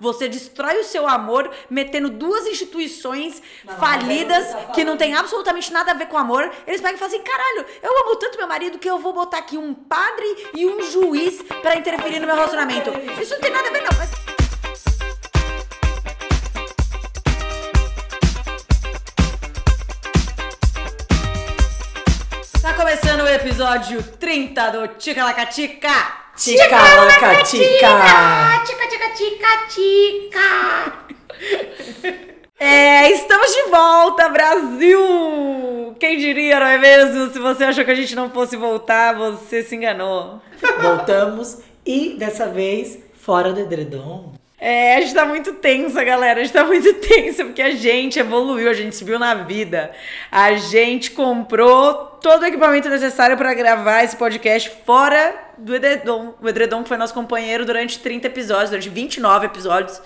Você destrói o seu amor metendo duas instituições não, falidas não que não tem absolutamente nada a ver com amor. Eles pegam e falam assim: caralho, eu amo tanto meu marido que eu vou botar aqui um padre e um juiz para interferir no meu relacionamento. Isso não tem nada a ver, não. Mas... Tá começando o episódio 30 do Tica Lacatica. Tica, laca, tica. Tica, tica, tica, tica. É, estamos de volta, Brasil! Quem diria, não é mesmo? Se você achou que a gente não fosse voltar, você se enganou. Voltamos e dessa vez fora do edredom. É, a gente tá muito tensa, galera. A gente tá muito tensa porque a gente evoluiu, a gente subiu na vida. A gente comprou todo o equipamento necessário para gravar esse podcast fora do Edredom. O Edredom foi nosso companheiro durante 30 episódios, durante 29 episódios.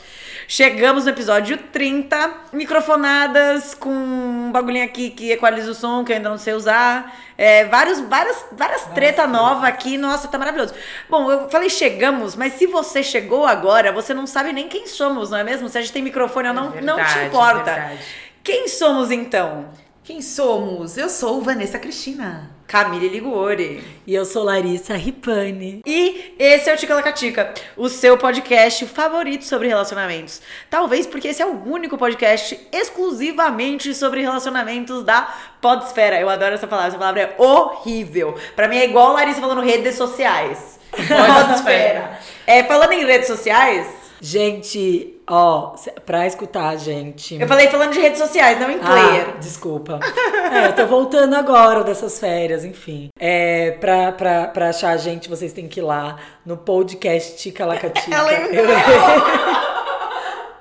Chegamos no episódio 30, microfonadas com um bagulhinho aqui que equaliza o som, que eu ainda não sei usar. É, vários, várias, várias treta nova aqui. Nossa, tá maravilhoso. Bom, eu falei chegamos, mas se você chegou agora, você não sabe nem quem somos, não é mesmo? Se a gente tem microfone ou não, é verdade, não te importa. É quem somos então? Quem somos? Eu sou Vanessa Cristina. Camille Liguori. E eu sou Larissa Ripani. E esse é o Tica Lacatica, o seu podcast favorito sobre relacionamentos. Talvez porque esse é o único podcast exclusivamente sobre relacionamentos da Podesfera. Eu adoro essa palavra, essa palavra é horrível. Para mim é igual Larissa falando redes sociais. Podesfera. é, falando em redes sociais, Gente, ó, pra escutar a gente. Eu falei falando de redes sociais, não em player. Ah, desculpa. é, eu tô voltando agora dessas férias, enfim. É, pra, pra, pra achar a gente, vocês têm que ir lá no podcast Tica Lacatica. Ela eu...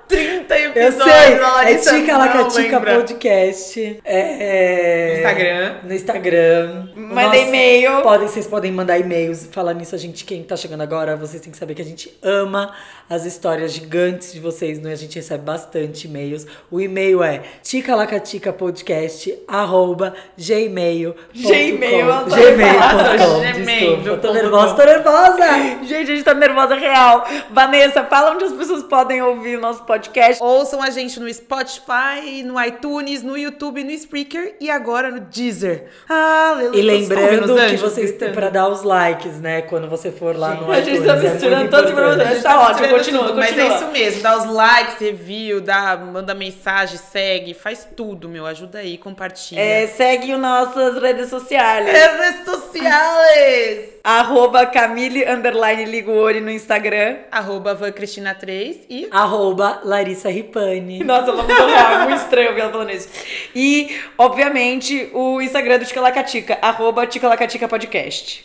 30 episódios. Eu sei, é Tica Lacatica Podcast. É, no Instagram. No Instagram. Manda e-mail. Podem, vocês podem mandar e-mails. Falar nisso, a gente, quem tá chegando agora, vocês têm que saber que a gente ama as histórias gigantes de vocês, né? A gente recebe bastante e-mails. O e-mail é ticalacaticapodcast, arroba gmail. Gmail, gmail.com. Gmail. Tô nervosa, tô nervosa. Gente, a gente tá nervosa real. Vanessa, fala onde as pessoas podem ouvir o nosso podcast. Ouçam a gente no Spotify, no iTunes, no YouTube, no Spreaker e agora no Deezer. Aleluia. E lembrando que vocês têm pra dar os likes, né? Quando você for lá no iTunes. A gente tá misturando é todos os problemas. Tá ótimo continua, tudo, Mas é isso mesmo, dá os likes, review, dá, manda mensagem, segue, faz tudo, meu. Ajuda aí, compartilha. É, segue nossas redes sociais. Redes sociais! Arroba Camille Underline Liguori no Instagram. Arroba Van Cristina 3 e. Arroba Larissa Ripani. Nossa, ela mudou real, é muito estranho ela falando isso. E, obviamente, o Instagram do Ticalacatica, arroba Ticalacatica Podcast.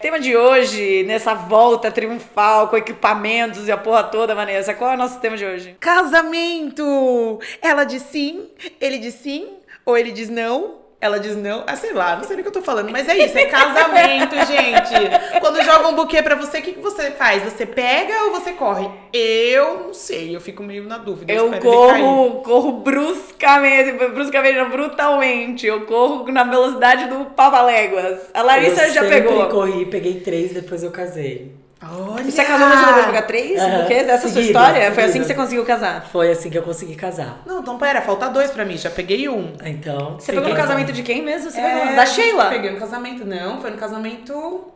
Tema de hoje, nessa volta triunfal com equipamentos e a porra toda, Vanessa, qual é o nosso tema de hoje? Casamento! Ela diz sim, ele diz sim, ou ele diz não, ela diz não. Ah, sei lá, não sei nem o que eu tô falando, mas é isso, é casamento, gente. Quando joga um buquê pra você, o que, que você faz? Você pega ou você corre? Eu não sei, eu fico meio na dúvida. Eu, eu corro, corro bruscamente, bruscamente, não, brutalmente. Eu corro na velocidade do Papaléguas. A Larissa eu já pegou. Eu corri, peguei três, depois eu casei. Olha! E você casou na vez jogar três? Uhum. Porque essa é a sua história? Seguida. Foi assim que você conseguiu casar? Foi assim que eu consegui casar. Não, então pera, falta dois pra mim. Já peguei um. Então. Você pegou no casamento de quem mesmo? Você é, pegou? Da Sheila? Peguei no casamento, não. Foi no casamento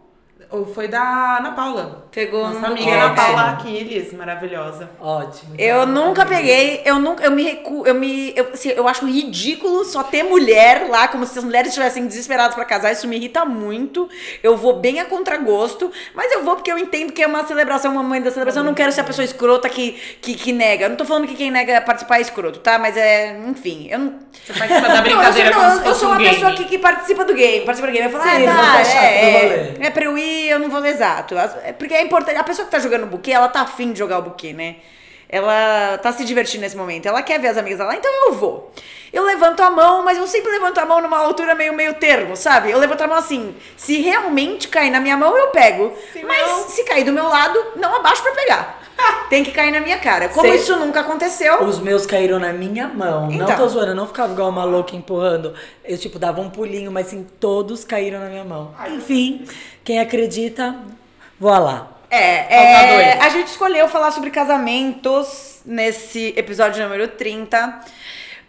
foi da Ana Paula. Pegou Nossa amiga Ana Paula Aquiles, maravilhosa. Ótimo. Eu nunca peguei, eu nunca, eu me recu, eu me, eu, assim, eu acho ridículo só ter mulher lá, como se as mulheres estivessem desesperadas para casar, isso me irrita muito. Eu vou bem a contragosto, mas eu vou porque eu entendo que é uma celebração, uma mãe da celebração, eu não quero ser a pessoa escrota que, que, que nega. Eu não tô falando que quem nega participar é escroto, tá? Mas é, enfim, eu não... Você participa da brincadeira não, eu sou, não, eu sou uma pessoa que, que participa do game, participa do game. Eu falo, Sim, ah, tá, é, é, é, é pra eu ir eu não vou exato. É porque é importante. A pessoa que tá jogando o buquê, ela tá afim de jogar o buquê, né? Ela tá se divertindo nesse momento. Ela quer ver as amigas lá, então eu vou. Eu levanto a mão, mas eu sempre levanto a mão numa altura meio meio termo, sabe? Eu levanto a mão assim. Se realmente cair na minha mão, eu pego. Se mas não... se cair do meu lado, não abaixo para pegar. Tem que cair na minha cara. Como Sei. isso nunca aconteceu. Os meus caíram na minha mão. Então. Não tô zoando, eu não ficava igual uma louca empurrando. Eu, tipo, dava um pulinho, mas sim, todos caíram na minha mão. Enfim, quem acredita, voa lá. É, é, a gente escolheu falar sobre casamentos nesse episódio número 30,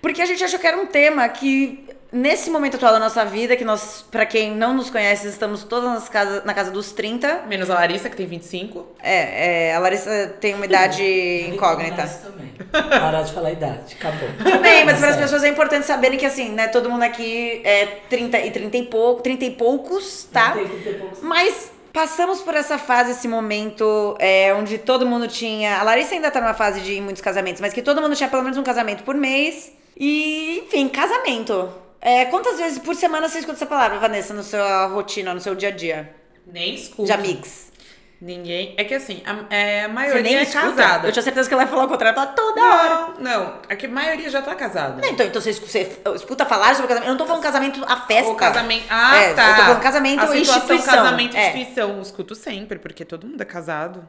porque a gente achou que era um tema que, nesse momento atual da nossa vida, que nós, pra quem não nos conhece, estamos todas nas casa, na casa dos 30. Menos a Larissa, que tem 25. É, é, a Larissa tem uma idade incógnita. Também. Parar de falar idade, acabou. Tudo bem, mas Tá para as certo. pessoas é importante saberem que assim, né, todo mundo aqui é 30 e 30 e pouco, 30 e poucos, tá? Tem que ter poucos- Mas passamos por essa fase, esse momento é, onde todo mundo tinha. A Larissa ainda tá numa fase de muitos casamentos, mas que todo mundo tinha pelo menos um casamento por mês. E, enfim, casamento. É, quantas vezes por semana você escuta essa palavra, Vanessa, na sua rotina, no seu dia a dia? Nem escuto. De amigos? Ninguém. É que assim, a, é, a Você maioria nem é escuta? casada. Eu tinha certeza que ela ia falar o contrário, ela toda hora. Não, não. É que a maioria já tá casada. Não, Então, então você, escu- você escuta falar sobre casamento. Eu não tô falando casamento a festa. O casamento. Ah, É, tá. eu tô falando casamento a situação, instituição. casamento É. instituição. Eu escuto sempre, porque todo mundo é casado.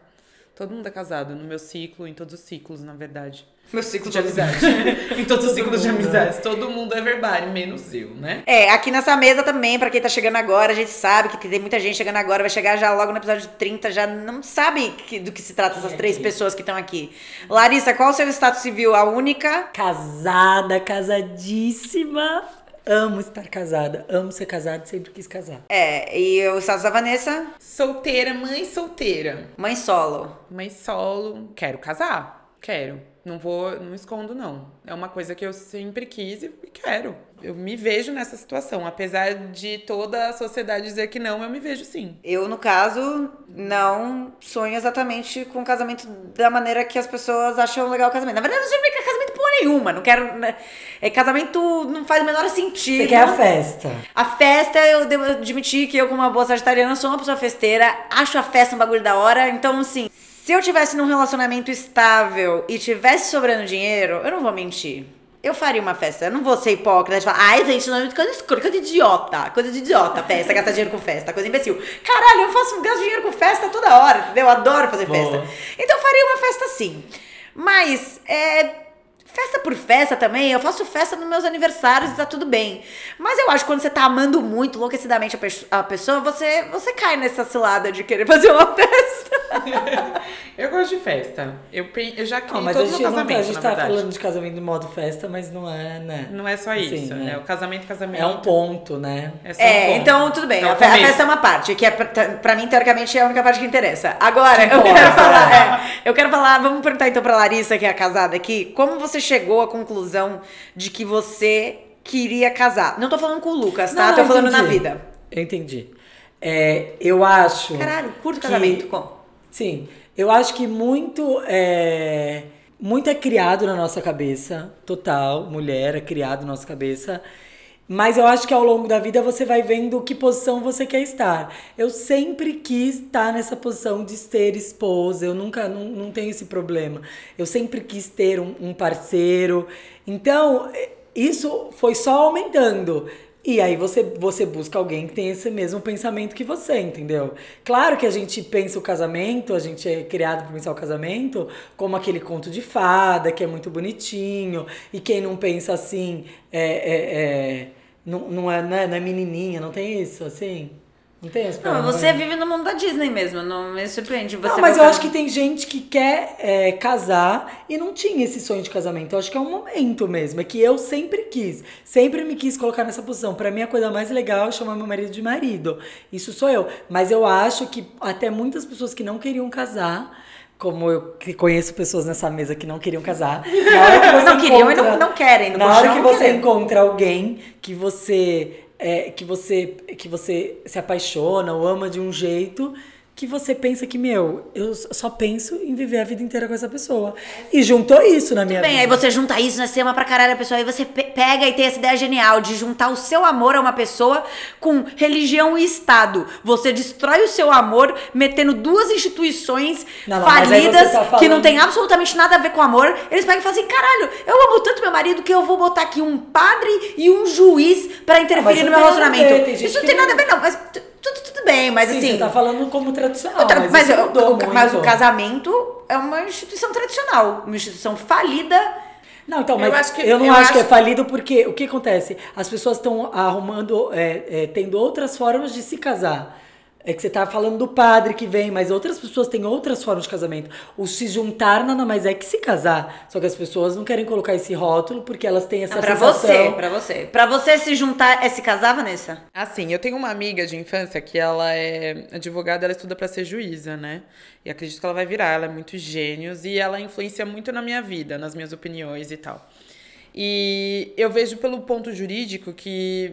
Todo mundo é casado no meu ciclo, em todos os ciclos, na verdade. Meu ciclo De amizade. em todos os ciclos de amizades. Todo mundo é verbário, menos eu, né? É, aqui nessa mesa também, pra quem tá chegando agora, a gente sabe que tem muita gente chegando agora, vai chegar já logo no episódio 30, já não sabe que- do que se trata essas três pessoas que estão aqui. Larissa, qual o seu status civil? A única? Casada, casadíssima. Amo estar casada. Amo ser casada, sempre quis casar. É, e o status da Vanessa? Solteira, mãe solteira. Mãe solo. Mãe solo. Quero casar. Quero. Não vou, não escondo, não. É uma coisa que eu sempre quis e quero. Eu me vejo nessa situação. Apesar de toda a sociedade dizer que não, eu me vejo sim. Eu, no caso, não sonho exatamente com o casamento da maneira que as pessoas acham legal o casamento. Na verdade, eu não sonho com casamento porra nenhuma. Não quero. né? É, casamento não faz o menor sentido. Você quer a festa? A festa, eu devo admitir que eu, como uma boa sagitariana, sou uma pessoa festeira, acho a festa um bagulho da hora. Então, assim, se eu tivesse num relacionamento estável e tivesse sobrando dinheiro, eu não vou mentir. Eu faria uma festa. Eu não vou ser hipócrita de falar, ai, gente, não é coisa escura, coisa de idiota. Coisa de idiota, festa, gastar dinheiro com festa, coisa imbecil. Caralho, eu faço, gasto dinheiro com festa toda hora, entendeu? Eu adoro fazer Boa. festa. Então eu faria uma festa sim. Mas, é. Festa por festa também, eu faço festa nos meus aniversários e tá tudo bem. Mas eu acho que quando você tá amando muito, enlouquecidamente a, pe- a pessoa, você, você cai nessa cilada de querer fazer uma festa. Eu gosto de festa. Eu, eu já criei Não, mas todo a meu gente, não, casamento, a gente tá verdade. falando de casamento no modo festa, mas não é, né? Não é só Assim, isso, né? né? O casamento, casamento. É um ponto, né? É, só um É, ponto. então tudo bem. É o a, fe- a festa é uma parte, que é pra, pra mim, teoricamente, é a única parte que interessa. Agora, Que eu importa, quero falar. é. é, eu quero falar, vamos perguntar então pra Larissa, que é a casada aqui, como você chegou à conclusão de que você queria casar? Não tô falando com o Lucas, tá? Não, tô não, falando na entendi. vida. Eu entendi. É, eu acho. Caralho, curto que- casamento. Com. Sim, eu acho que muito é, muito é criado na nossa cabeça, total, mulher é criado na nossa cabeça. Mas eu acho que ao longo da vida você vai vendo que posição você quer estar. Eu sempre quis estar nessa posição de ser esposa, eu nunca, não, não tenho esse problema. Eu sempre quis ter um, um parceiro. Então, eh, isso foi só aumentando. E aí você, você busca alguém que tem esse mesmo pensamento que você, entendeu? Claro que a gente pensa o casamento, a gente é criado para pensar o casamento como aquele conto de fada, que é muito bonitinho. E quem não pensa assim, é, é, é- não, não, é, não é não é menininha, não tem isso, assim? Não tem esse Não, problema. você vive no mundo da Disney mesmo, não me surpreende você. Não, mas eu acho que tem gente que quer é, casar e não tinha esse sonho de casamento. Eu acho que é um momento mesmo. É que eu sempre quis. Sempre me quis colocar nessa posição. Pra mim, a coisa mais legal é chamar meu marido de marido. Isso sou eu. Mas eu acho que até muitas pessoas que não queriam casar. Como eu conheço pessoas nessa mesa que não queriam casar. Na hora que você Não queriam e não- não querem, no Na hora que não você querem. encontra alguém que você é, que você que você se apaixona ou ama de um jeito que você pensa que, meu, eu só penso em viver a vida inteira com essa pessoa. E juntou isso na minha Bem, vida. aí você junta isso, né? Você ama pra caralho a pessoa, aí você pe- pega e tem essa ideia genial de juntar o seu amor a uma pessoa com religião e Estado. Você destrói o seu amor metendo duas instituições Não, não, falidas tá falando- que não tem absolutamente nada a ver com amor. Eles pegam e falam assim: caralho, eu amo tanto meu marido que eu vou botar aqui um padre e um juiz pra Ah, interferir isso no meu ver, relacionamento. gente Isso não tem nada a ver, não, mas tudo, tudo bem, mas Sim, assim. você tá falando como tradicional, Outra- mas, mas, o- mas o casamento é uma instituição tradicional, uma instituição falida. Não, então, Eu mas acho que- eu não eu acho, que é acho- falido porque o que acontece? As pessoas estão arrumando, é, é, tendo outras formas de se casar. É que você tá falando do padre que vem, mas outras pessoas têm outras formas de casamento. O se juntar nada mais é que se casar. Só que as pessoas não querem colocar esse rótulo porque elas têm essa Não, pra sensação. você, pra você. Pra você se juntar é se casar, Vanessa? Assim, eu tenho uma amiga de infância que ela é advogada, ela estuda pra ser juíza, né? E acredito que ela vai virar, ela é muito gênios e ela influencia muito na minha vida, nas minhas opiniões e tal. E eu vejo pelo ponto jurídico que,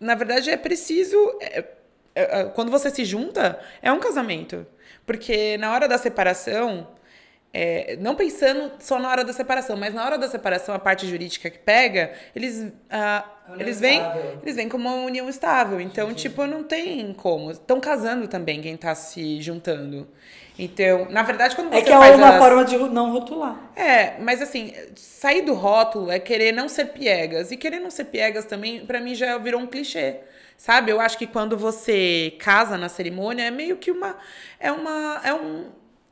na verdade, é preciso. é- quando você se junta, é um casamento. Porque na hora da separação, é, não pensando só na hora da separação, mas na hora da separação, a parte jurídica que pega, eles, ah, eles vêm eles vêm como uma união estável. Então, tipo, não tem como. Estão casando também quem tá se juntando. Então, na verdade, quando você É que é uma as- forma de não rotular. É, mas assim, sair do rótulo é querer não ser piegas. E querer não ser piegas também, pra mim, já virou um clichê. Sabe? Eu acho que quando você casa na cerimônia, é meio que uma. É uma. É um.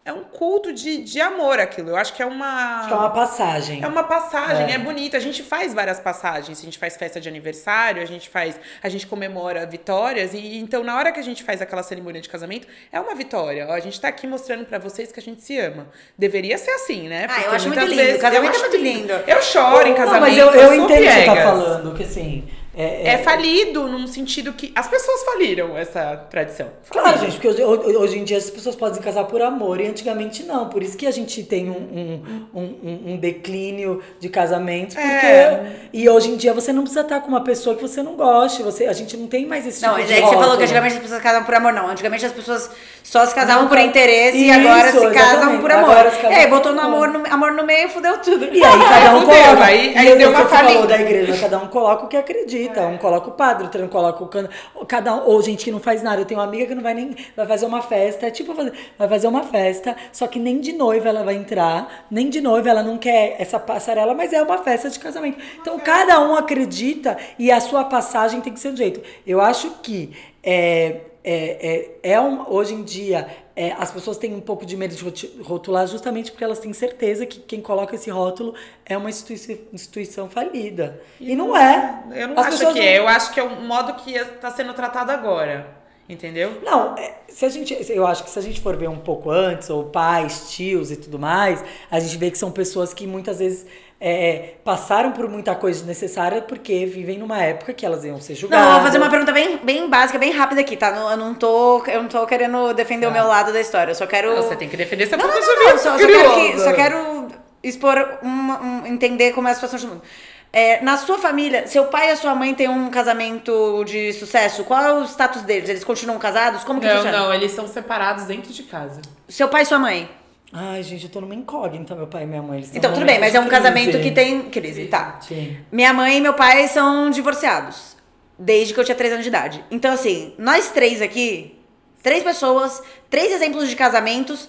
É um culto de, de amor aquilo. Eu acho que é uma. Acho que é uma passagem. É uma passagem, É. é. bonito. A gente faz várias passagens. A gente faz festa de aniversário, a gente faz, a gente comemora vitórias e então na hora que a gente faz aquela cerimônia de casamento, é uma vitória. Ó, a gente tá aqui mostrando pra vocês que a gente se ama. Deveria ser assim, né? Ah, eu Porque acho muito lindo. vezes- Casamento eu é muito lindo. Eu choro em casamento. mas eu, eu sou entendo o que você tá falando, que assim. É, É falido num sentido que as pessoas faliram essa tradição. Claro, Faliram. gente, porque hoje, hoje- em dia as pessoas podem se casar por amor e antigamente não. Por isso que a gente tem um, um, um, um- declínio de casamentos. Porque. É. E hoje em dia você não precisa estar com uma pessoa que você não goste. Você, a gente não tem mais esse Não, tipo é de que você falou que antigamente as pessoas casavam por amor. Não, antigamente as pessoas só se casavam Não, por cara. interesse e Isso, agora se casam exatamente. por amor. Agora se casam e aí por botou no amor. amor no, amor no meio e fudeu tudo. E aí cada um coloca. aí- e aí deu uma falinha. da igreja, cada um coloca o que acredita. Um coloca o padre, outro não coloca o cano. Cada um, ou gente que não faz nada. Eu tenho uma amiga que não vai nem. Vai fazer uma festa. É tipo, vai fazer uma festa, só que nem de noiva ela vai entrar, nem de noiva ela não quer essa passarela, mas é uma festa de casamento. Então cada um acredita e a sua passagem tem que ser do jeito. Eu acho que é, é, é, é um, hoje em dia é, as pessoas têm um pouco de medo de rotular justamente porque elas têm certeza que quem coloca esse rótulo é uma instituição, instituição falida. E, não é. Eu não As acho que não- é. Eu acho que é o modo que está sendo tratado agora. Entendeu? Não, é, se a gente, eu acho que se a gente for ver um pouco antes, ou pais, tios e tudo mais, a gente vê que são pessoas que muitas vezes é, passaram por muita coisa desnecessária porque vivem numa época que elas iam ser julgadas. Não, eu vou fazer uma pergunta bem, bem básica, bem rápida aqui, tá? Não- Eu não tô, eu não tô querendo defender o meu lado da história. Eu só quero. Você tem que defender seu Não, não, não, não, só, só quero, que- só quero expor, uma- um, entender como é a situação de todo mundo. É, na sua família, seu pai e a sua mãe têm um casamento de sucesso? Qual é o status deles? Eles continuam casados? Como que Não, funciona? não, eles são separados dentro de casa. Seu pai e sua mãe? Ai, gente, eu tô numa incógnita, meu pai e minha mãe. Eles estão Então, tudo bem, mas é um casamento crise. que tem crise, tá. Sim. Minha mãe e meu pai são divorciados. Desde que eu tinha 3 anos de idade. Então, assim, nós três aqui, três pessoas, três exemplos de casamentos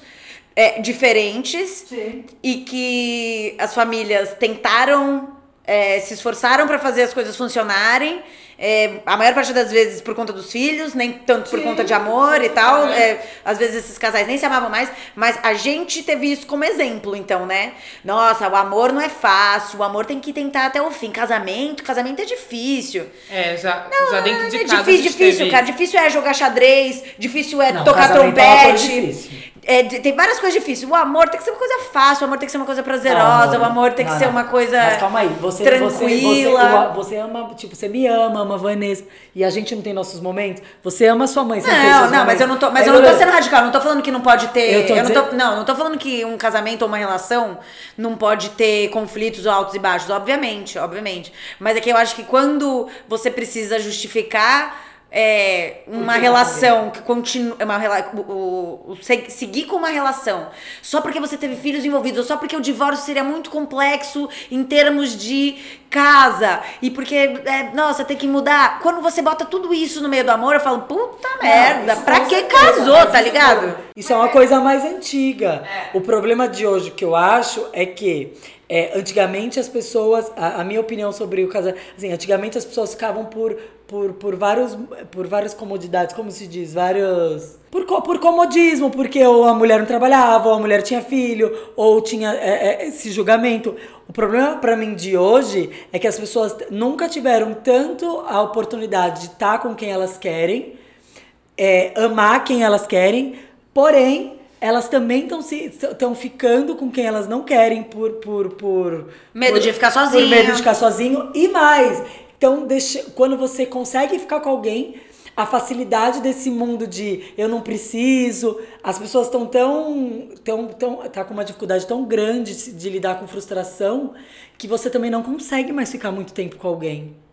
é, diferentes Sim. e que as famílias tentaram, é, se esforçaram pra fazer as coisas funcionarem. é, a maior parte das vezes por conta dos filhos, nem tanto por conta de amor e tal. é, às vezes esses casais nem se amavam mais, mas a gente teve isso como exemplo, então, né? Nossa, o amor não é fácil, o amor tem que tentar até o fim. Casamento, casamento é difícil. É, já, já dentro de É casa. a difícil, gente difícil, teve cara. Difícil é jogar xadrez, difícil é Não, tocar é trompete. difícil. É, tem várias coisas difíceis. O amor tem que ser uma coisa fácil, o amor tem que ser uma coisa prazerosa, Não, o amor tem que não, ser não. uma coisa Mas calma aí, você, tranquila. Você, você, você ama, tipo, você me ama, ama a Vanessa, e a gente não tem nossos momentos. Você ama sua mãe, você não, tem Não, seus não, mas momentos. eu não tô, mas Aí, eu não tô sendo radical, não tô falando que não pode ter, Eu tô eu não tô, dizendo- não, não tô falando que um casamento ou uma relação não pode ter conflitos altos e baixos, obviamente, obviamente. Mas é que eu acho que quando você precisa justificar é, uma que relação que continua, uma o, o- o se- seguir com uma relação só porque você teve filhos envolvidos, ou só porque o divórcio seria muito complexo em termos de casa e porque, é, nossa, tem que mudar. Quando você bota tudo isso no meio do amor, eu falo, puta merda, isso pra que casou, tá isso- ligado? Isso é uma coisa mais antiga. O problema de hoje que eu acho é que é, antigamente as pessoas, a, a minha opinião sobre o casamento, assim, antigamente as pessoas ficavam por, por, por, vários, por várias comodidades, como se diz, vários. Por, por comodismo, porque ou a mulher não trabalhava, ou a mulher tinha filho, ou tinha é, é, esse julgamento. O problema pra mim de hoje é que as pessoas nunca tiveram tanto a oportunidade de estar com quem elas querem é, amar quem elas querem, porém elas também estão se estão ficando com quem elas não querem por por por Medo por- de ficar por sozinha. medo de ficar sozinho e mais. Então, deixa, quando você consegue ficar com alguém, a facilidade desse mundo de eu não preciso, as pessoas estão tão, tão, tão, tá com uma dificuldade tão grande de, de lidar com frustração que você também não consegue mais ficar muito tempo com alguém.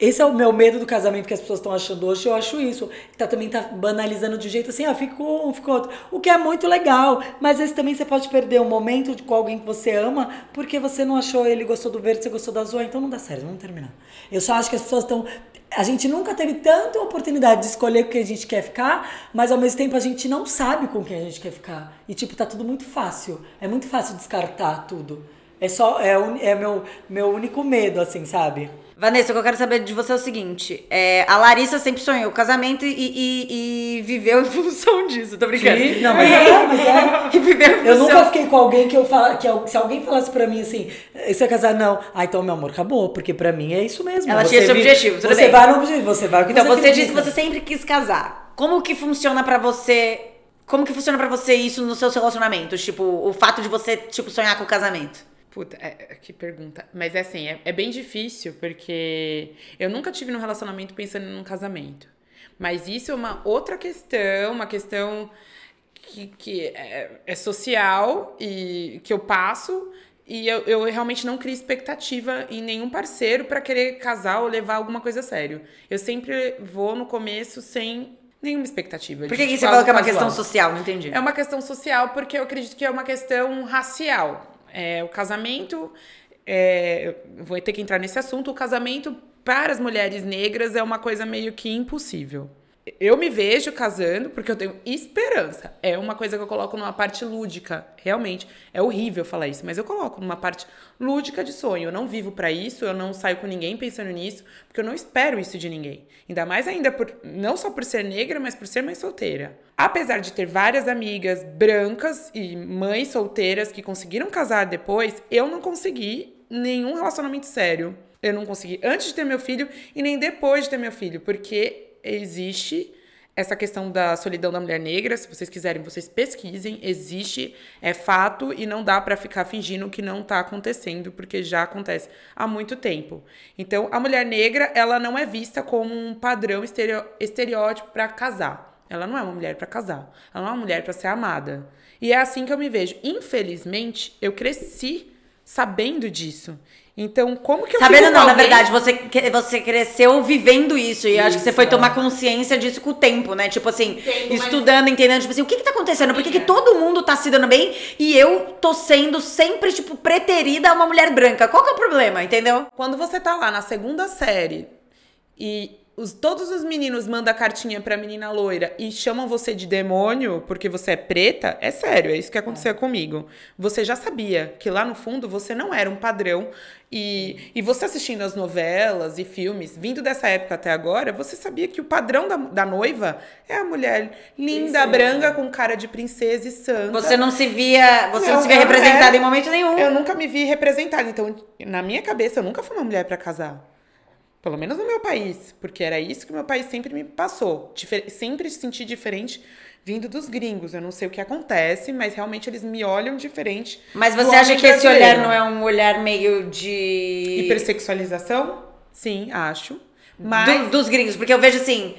Esse é o meu medo do casamento que as pessoas estão achando hoje. Eu acho isso. Tá, também tá banalizando de um jeito assim, ah, fica um, fica outro. O que é muito legal. Mas às vezes também você pode perder um momento com alguém que você ama porque você não achou ele gostou do verde, você gostou da azul. Então não dá certo, vamos terminar. Eu só acho que as pessoas estão. A gente nunca teve tanta oportunidade de escolher com quem a gente quer ficar, mas ao mesmo tempo a gente não sabe com quem a gente quer ficar. E tipo, tá tudo muito fácil. É muito fácil descartar tudo. É só. É, é meu, meu único medo, assim, sabe? Vanessa, o que eu quero saber de você é o seguinte: é, a Larissa sempre sonhou casamento e, e- e viveu em função disso. Tô brincando. Sim, não, mas é, mas é. E viveu em Eu nunca fiquei com alguém que eu fala, que eu- se alguém falasse pra mim assim, você vai casar? Não. Ah, então, meu amor, acabou, porque pra mim é isso mesmo. Ela Você tinha esse vi- objetivo, tudo Você bem. vai no objetivo, você vai o que Então você acredita. disse que você sempre quis casar. Como que funciona pra você? Como que funciona pra você isso nos seus relacionamentos? Tipo, o fato de você, tipo, sonhar com o casamento. Puta, é- é- que pergunta. Mas é assim, é, é bem difícil, porque eu nunca tive num relacionamento pensando num casamento. Mas isso é uma outra questão, uma questão que, que é, é social e que eu passo. E eu, eu realmente não crio expectativa em nenhum parceiro pra querer casar ou levar alguma coisa a sério. Eu sempre vou no começo sem nenhuma expectativa. Por que, que você falou que é uma casual. questão social? Não entendi. É uma questão social porque eu acredito que é uma questão racial. É, o casamento, é, vou ter que entrar nesse assunto, o casamento para as mulheres negras é uma coisa meio que impossível. Eu me vejo casando porque eu tenho esperança. É uma coisa que eu coloco numa parte lúdica, realmente. É horrível falar isso, mas eu coloco numa parte lúdica de sonho. Eu não vivo pra isso, eu não saio com ninguém pensando nisso, porque eu não espero isso de ninguém. Ainda mais ainda por não só por ser negra, mas por ser mãe solteira. Apesar de ter várias amigas brancas e mães solteiras que conseguiram casar depois, eu não consegui nenhum relacionamento sério. Eu não consegui antes de ter meu filho e nem depois de ter meu filho, porque existe essa questão da solidão da mulher negra, se vocês quiserem, vocês pesquisem, existe, é fato e não dá pra ficar fingindo que não tá acontecendo, porque já acontece há muito tempo. Então, a mulher negra, ela não é vista como um padrão estereótipo pra casar. Ela não é uma mulher pra casar. Ela não é uma mulher pra ser amada. E é assim que eu me vejo. Infelizmente, eu cresci sabendo disso. Então, como que eu Sabendo não, na alguém- verdade, você, que- você cresceu vivendo isso. E eu acho que você foi tomar consciência disso com o tempo, né? Tipo assim, Tempo, mas- estudando, entendendo, tipo assim, o que que tá acontecendo? Por que, que todo mundo tá se dando bem e eu tô sendo sempre, tipo, preterida a uma mulher branca? Qual que é o problema, entendeu? Quando você tá lá na segunda série e os, todos os meninos mandam cartinha pra menina loira e chamam você de demônio porque você é preta, é sério, é isso que aconteceu comigo. Você já sabia que lá no fundo você não era um padrão. E, e você assistindo as novelas e filmes, vindo dessa época até agora, você sabia que o padrão da, da noiva é a mulher linda, Princesa. branca, com cara de princesa e santa. Você não se via, você não, Não, se via representada era. em momento nenhum. Eu nunca me vi representada. Então, na minha cabeça, eu nunca fui uma mulher pra casar. Pelo menos no meu país. Porque era isso que meu país sempre me passou. Difer- sempre senti diferente vindo dos gringos. Eu não sei o que acontece, mas realmente eles me olham diferente. Mas você acha que esse olhar não é um olhar meio de. Hipersexualização? Sim, acho. Mas. Do- dos gringos, porque eu vejo assim,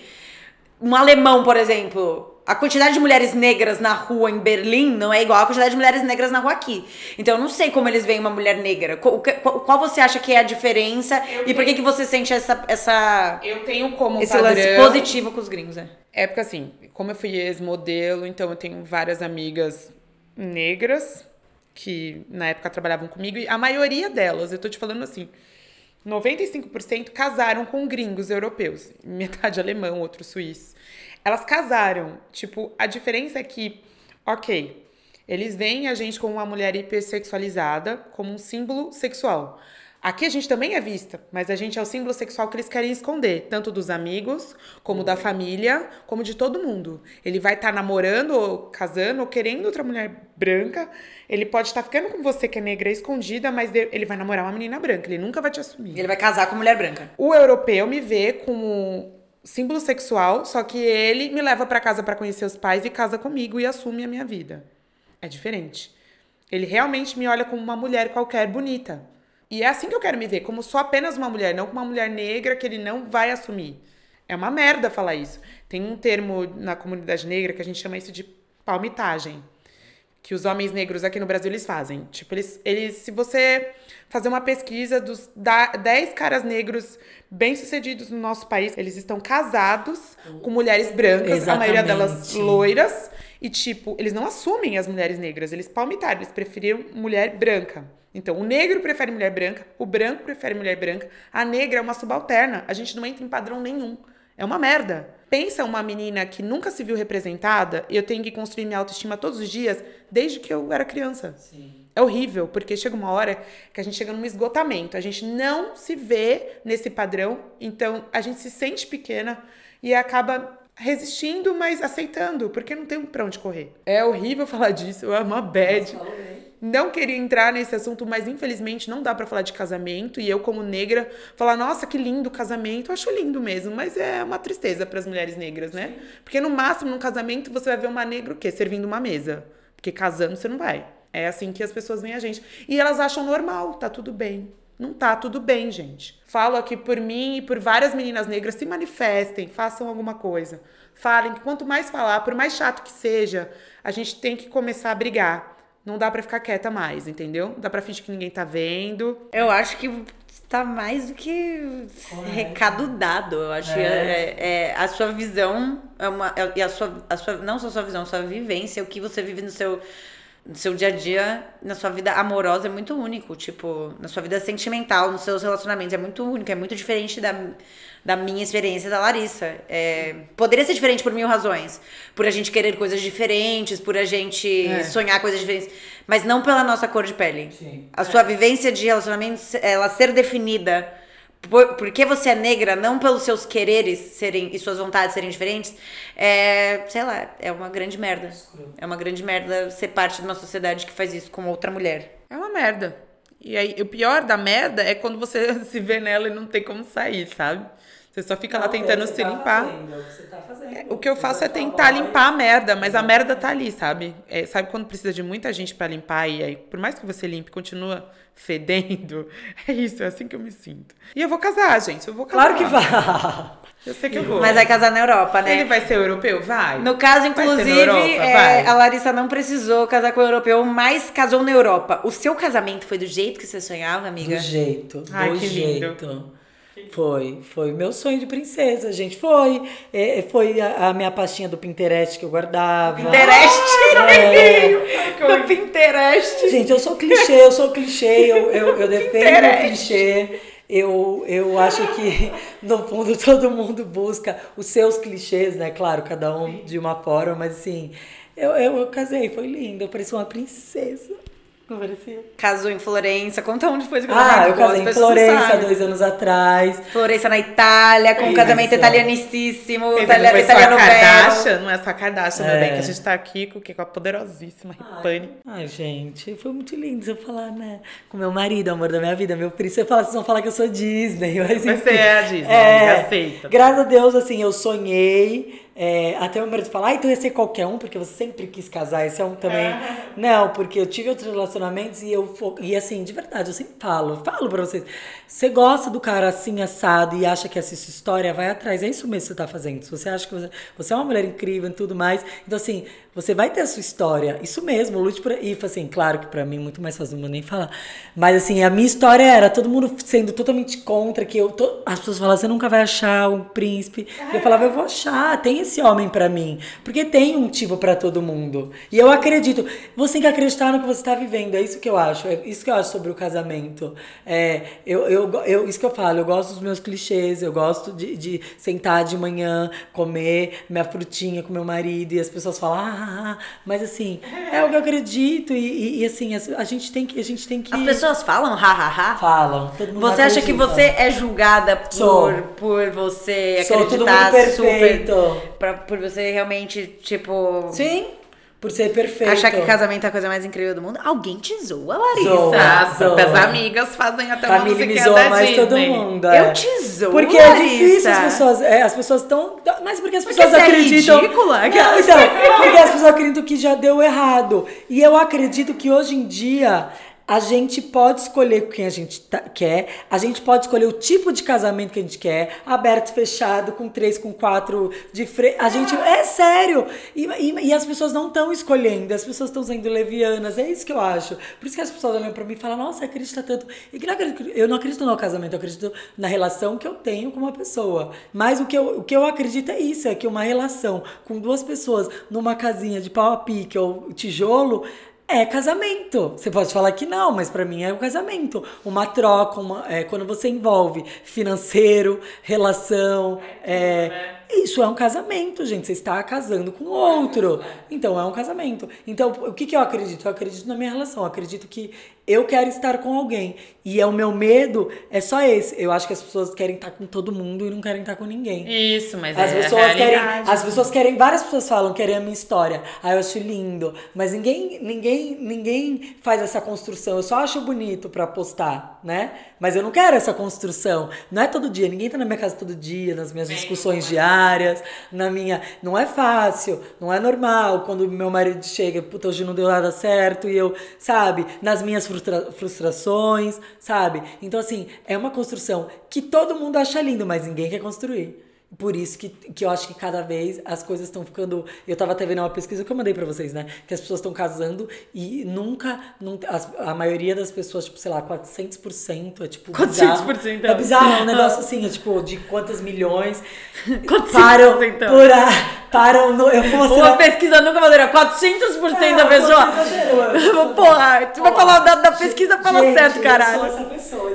um alemão, por exemplo, a quantidade de mulheres negras na rua em Berlim não é igual à quantidade de mulheres negras na rua aqui. Então eu não sei como eles veem uma mulher negra. Qual, qual- você acha que é a diferença e por que, que você sente essa, essa, Eu tenho como esse padrão... lance positivo com os gringos, né? É porque assim, como eu fui ex-modelo, então eu tenho várias amigas negras que na época trabalhavam comigo e a maioria delas, eu tô te falando assim, 95% casaram com gringos europeus, metade alemão, outro suíço. Elas casaram, tipo, a diferença é que, OK, eles veem a gente como uma mulher hipersexualizada, como um símbolo sexual. Aqui a gente também é vista, mas a gente é o símbolo sexual que eles querem esconder, tanto dos amigos, como da família, como de todo mundo. Ele vai estar namorando ou casando ou querendo outra mulher branca. Ele pode estar ficando com você que é negra escondida, mas ele vai namorar uma menina branca. Ele nunca vai te assumir. Ele vai casar com mulher branca. O europeu me vê como símbolo sexual, só que ele me leva pra casa pra conhecer os pais e casa comigo e assume a minha vida. É diferente. Ele realmente me olha como uma mulher qualquer bonita. E é assim que eu quero me ver, como só apenas uma mulher, não como uma mulher negra que ele não vai assumir. É uma merda falar isso. Tem um termo na comunidade negra que a gente chama isso de palmitagem. Que os homens negros aqui no Brasil eles fazem. Tipo, eles, eles se você fazer uma pesquisa dos da- 10 caras negros bem-sucedidos no nosso país, eles estão casados com mulheres brancas, a maioria delas Exatamente. loiras. E, tipo, eles não assumem as mulheres negras, eles palmitaram, eles preferiam mulher branca. Então, o negro prefere mulher branca, o branco prefere mulher branca, a negra é uma subalterna. A gente não entra em padrão nenhum. É uma merda. Pensa uma menina que nunca se viu representada, e eu tenho que construir minha autoestima todos os dias, desde que eu era criança. É horrível, porque chega uma hora que a gente chega num esgotamento. A gente não se vê nesse padrão, então a gente se sente pequena e acaba resistindo, mas aceitando, porque não tem pra onde correr. É horrível falar disso, é uma bad. Não queria entrar nesse assunto, mas infelizmente não dá pra falar de casamento. E eu, como negra, falar, nossa, que lindo o casamento. Eu acho lindo mesmo, mas é uma tristeza pras mulheres negras, né? Porque no máximo, num casamento, você vai ver uma negra o quê? Servindo uma mesa. Porque casando você não vai. É assim que as pessoas veem a gente. E elas acham normal, tá tudo bem. Não tá tudo bem, gente. Falo aqui por mim e por várias meninas negras, se manifestem, façam alguma coisa. Falem que quanto mais falar, por mais chato que seja, a gente tem que começar a brigar. Não dá pra ficar quieta mais, entendeu? Não dá pra fingir que ninguém tá vendo. Eu acho que tá mais do que recado dado. Eu acho que é, é- a sua visão é uma. é- E a sua, a sua. Não só a sua visão, a sua vivência, o que você vive no seu. No seu dia a dia, na sua vida amorosa, é muito único. Tipo, na sua vida sentimental, nos seus relacionamentos, é muito único. É muito diferente da, da minha experiência da Larissa. É, poderia ser diferente por mil razões. Por a gente querer coisas diferentes, por a gente sonhar coisas diferentes. Mas não pela nossa cor de pele. Sim. A sua vivência de relacionamentos, ela ser definida por, porque você é negra, não pelos seus quereres serem e suas vontades serem diferentes, é, sei lá, é uma grande merda. É uma grande merda ser parte de uma sociedade que faz isso com outra mulher. É uma merda. E aí, o pior da merda é quando você se vê nela e não tem como sair, sabe? Você só fica lá Não, tentando você se tá limpar. fazendo, é o que você tá fazendo. O que eu faço é tá tentar limpar a merda, mas a merda tá ali, sabe? É, sabe quando precisa de muita gente pra limpar e aí, por mais que você limpe, continua fedendo? É isso, é assim que eu me sinto. E eu vou casar, gente, eu vou casar. Claro que vai. Eu sei que eu vou. Mas vai casar na Europa, né? Ele vai ser europeu? Vai. No caso, inclusive, Europa? é, a Larissa não precisou casar com o europeu, mas casou na Europa. O seu casamento foi do jeito que você sonhava, amiga? Do jeito, Ai, do que lindo. Foi, foi meu sonho de princesa, gente. Foi. É, foi a, a minha pastinha do Pinterest que eu guardava. Pinterest! É. Do Pinterest! Gente, eu sou clichê, eu sou clichê, eu, eu, eu defendo o clichê. Eu, eu acho que, no fundo, todo mundo busca os seus clichês, né? Claro, cada um de uma forma, mas assim, eu, eu, eu casei, foi lindo, eu parecia uma princesa. Não parecia? Casou em Florença. Conta onde foi esse Ah, casamento. eu casei as em Florença dois anos atrás. Florença na Itália, com um Isso. casamento italianíssimo. Pensa, Italia, não italiano. Kardashian, não é só a Kardashian, meu É. bem, que a gente tá aqui com, o quê? com a poderosíssima Ripane. Ai, gente, foi muito lindo você falar, né? Com meu marido, amor da minha vida, meu príncipe. Você fala, vocês vão falar que eu sou Disney. Mas, Mas enfim. você é a Disney, É, aceita. Graças a Deus, assim, eu sonhei. É, até meu marido falar, ai, tu ia ser qualquer um, porque você sempre quis casar. Esse é um também. Não, porque eu tive outros relacionamentos e eu. fo- E assim, de verdade, eu sempre falo, falo pra vocês. Você gosta do cara assim, assado, e acha que essa história vai atrás. É isso mesmo que você tá fazendo. Se você acha que você, você é uma mulher incrível e tudo mais. Então, assim, você vai ter a sua história. Isso mesmo, lute por aí. Assim, claro que pra mim é muito mais fácil, não nem falar. Mas assim, a minha história era todo mundo sendo totalmente contra, que eu. To... As pessoas falavam, você nunca vai achar um príncipe. E eu falava, eu vou achar, tem esse homem pra mim. Porque tem um tipo pra todo mundo. E eu acredito. Você tem que acreditar no que você tá vivendo. É isso que eu acho. É isso que eu acho sobre o casamento. É, eu, eu, eu, isso que eu falo, eu gosto dos meus clichês, eu gosto de, de sentar de manhã, comer minha frutinha com meu marido, e as pessoas falam, ah, ah, mas assim, é o que eu acredito, e, e, e, assim, as- a gente tem que. A gente tem que As pessoas falam ha, ha, ha. falam. Todo mundo Você acha que você é julgada por, Sou. por você Sou todo acreditar mundo perfeito. super. Pra, por você realmente, tipo. Sim. Por ser perfeito. Achar que casamento é a coisa mais incrível do mundo. Alguém te zoa, Larissa. Zoa. As Zoa. próprias amigas fazem até uma Família me musiquinha zoa da mais Disney. todo mundo. é. Eu te zoo, Porque é Larissa. difícil as pessoas. É, as pessoas estão. Mas porque as Porque pessoas você é acreditam. ridícula? Não, então, porque as pessoas acreditam que já deu errado. E eu acredito que hoje em dia. A gente pode escolher quem a gente tá- quer, a gente pode escolher o tipo de casamento que a gente quer, aberto, fechado, com três, com quatro, de frente. A gente. É sério! E, e- e as pessoas não estão escolhendo, as pessoas estão sendo levianas, é isso que eu acho. Por isso que as pessoas olham pra mim e falam, nossa, acredita tanto. E que não acredito- eu não acredito no casamento, eu acredito na relação que eu tenho com uma pessoa. Mas o que eu, o que eu acredito é isso, é que uma relação com duas pessoas numa casinha de pau a pique ou tijolo é casamento. Você pode falar que não, mas pra mim é um casamento. Uma troca, uma, é, quando você envolve financeiro, relação, é, isso é um casamento, gente. Você está casando com outro. Então é um casamento. Então, o que, que eu acredito? Eu acredito na minha relação. Eu acredito que eu quero estar com alguém. E é o meu medo é só esse. Eu acho que as pessoas querem estar com todo mundo e não querem estar com ninguém. Isso, mas As é pessoas querem, as pessoas querem, várias pessoas falam querem a minha história. Ah, eu acho lindo, mas ninguém, ninguém, ninguém faz essa construção. Eu só acho bonito pra postar, né? Mas eu não quero essa construção. Não é todo dia, ninguém tá na minha casa todo dia, nas minhas discussões diárias, na minha, não é fácil, não é normal quando meu marido chega, puta, hoje não deu nada certo e eu, sabe, nas minhas frustra- frustrações, sabe? Então assim, é uma construção que todo mundo acha lindo, mas ninguém quer construir. Por isso que, que eu acho que cada vez as coisas estão ficando. Eu tava até vendo uma pesquisa que eu mandei pra vocês, né? Que as pessoas estão casando e nunca. Não, as- a maioria das pessoas, tipo, sei lá, 400% é tipo. 400%, bizarro. é. É bizarro, é um negócio assim, é tipo, de quantas milhões. 400%, param. então. Por a, param no. Eu vou Uma pesquisa nunca valeu 400% É, da pessoa. exagerou. Porra, tu vai falar da, da pesquisa, fala Gente, certo, Eu caralho. sou essa pessoa.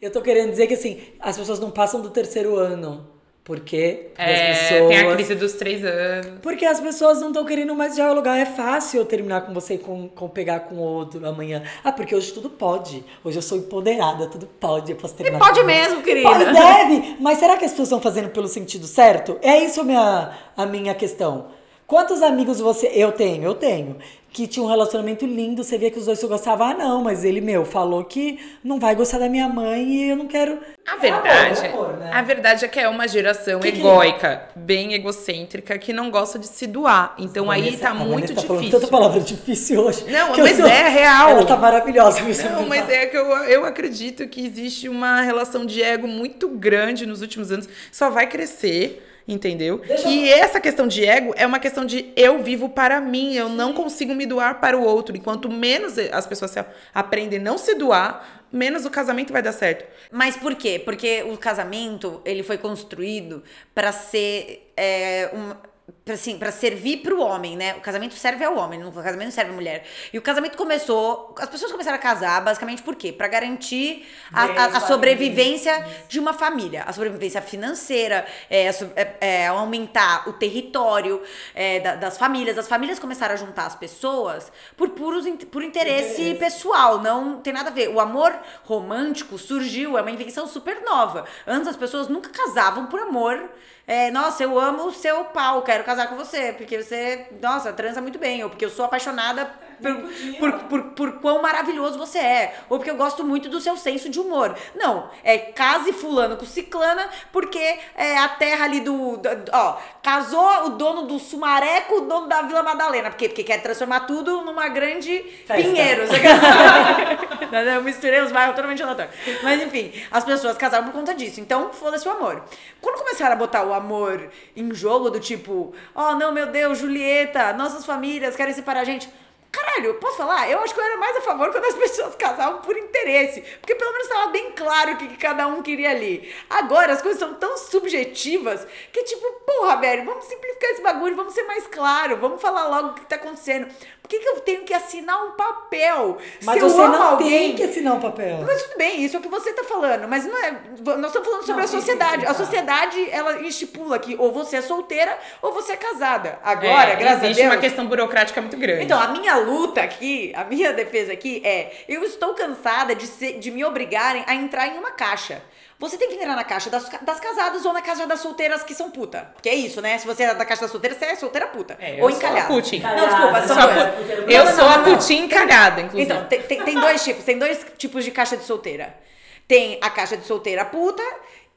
Eu tô querendo dizer que assim, as pessoas não passam do terceiro ano. Porque É, as pessoas. tem a crise dos três anos. Porque as pessoas não estão querendo mais dialogar. É fácil eu terminar com você e com, com pegar com outro amanhã. Ah, porque hoje tudo pode. Hoje eu sou empoderada, tudo pode. Eu posso terminar pode com mesmo, você. querida. Pode, deve. Mas será que as pessoas estão fazendo pelo sentido certo? É isso a minha, a minha questão. Quantos amigos você. Eu tenho, eu tenho. Que tinha um relacionamento lindo, você via que os dois se gostavam. Ah, não, mas ele, meu, falou que não vai gostar da minha mãe e eu não quero. A verdade, É amor, é amor, né? a verdade é que é uma geração Que que- egóica, bem egocêntrica, que não gosta de se doar. Então aí Vanessa- tá a Vanessa muito tá difícil. tanta palavra difícil hoje. Não, que eu mas tô- é real. Ela tá maravilhosa. Não, mas é que eu, eu acredito que existe uma relação de ego muito grande nos últimos anos. Só vai crescer, entendeu? Deixa eu- E essa questão de ego é uma questão de eu vivo para mim, eu não consigo me doar para o outro. E quanto menos as pessoas se aprendem a não se doar, menos o casamento vai dar certo. Mas por quê? Porque o casamento, ele foi construído pra ser é, um pra, assim, para servir pro homem, né? O casamento serve ao homem, o casamento não serve à mulher. E o casamento começou, as pessoas começaram a casar basicamente por quê? Pra garantir a, a- a sobrevivência de uma família, a sobrevivência financeira, é, é, é, aumentar o território é, da- das famílias. As famílias começaram a juntar as pessoas por puros por interesse Interesse. pessoal, não tem nada a ver. O amor romântico surgiu, é uma invenção super nova. Antes as pessoas nunca casavam por amor. É, nossa, eu amo o seu pau, quero casar com você, porque você, nossa, transa muito bem, ou porque eu sou apaixonada por, por, por, por quão maravilhoso você é, ou porque eu gosto muito do seu senso de humor. Não, é case fulano com ciclana, porque é a terra ali do, do- Ó, casou o dono do Sumaré com o dono da Vila Madalena. Por quê? Porque quer transformar tudo numa grande Festa. Pinheiros. eu misturei os bairros totalmente aleatórios. Mas enfim, as pessoas casaram por conta disso. Então, foda-se o amor. Quando começaram a botar o amor em jogo, do tipo, oh não, meu Deus, Julieta, nossas famílias querem separar a gente. Caralho, posso falar? Eu acho que eu era mais a favor quando as pessoas casavam por interesse. Porque pelo menos estava bem claro o que, que cada um queria ali. Agora as coisas são tão subjetivas que, tipo, porra, velho, vamos simplificar esse bagulho, vamos ser mais claro, vamos falar logo o que tá acontecendo. Por que, que eu tenho que assinar um papel? Mas Se eu você amo não alguém, tem que assinar um papel. mas tudo bem, isso é o que você tá falando, mas não é. Nós estamos falando sobre Não, a sociedade. a sociedade, ela estipula que ou você é solteira ou você é casada. Agora, É, graças a existe Deus. uma questão burocrática muito grande. Então, a minha luta aqui, a minha defesa aqui é: eu estou cansada de, ser, de me obrigarem a entrar em uma caixa. Você tem que entrar na caixa das, das casadas ou na caixa das solteiras que são puta. Porque é isso, né? Se você é da caixa das solteiras, você é solteira puta. É, ou eu sou encalhada. a Putin. Não, desculpa, Eu são sou a Eu não, sou não, a. Putin encalhada, inclusive. Então, tem, tem, tem dois tipos, tem dois tipos de caixa de solteira. Tem a caixa de solteira puta,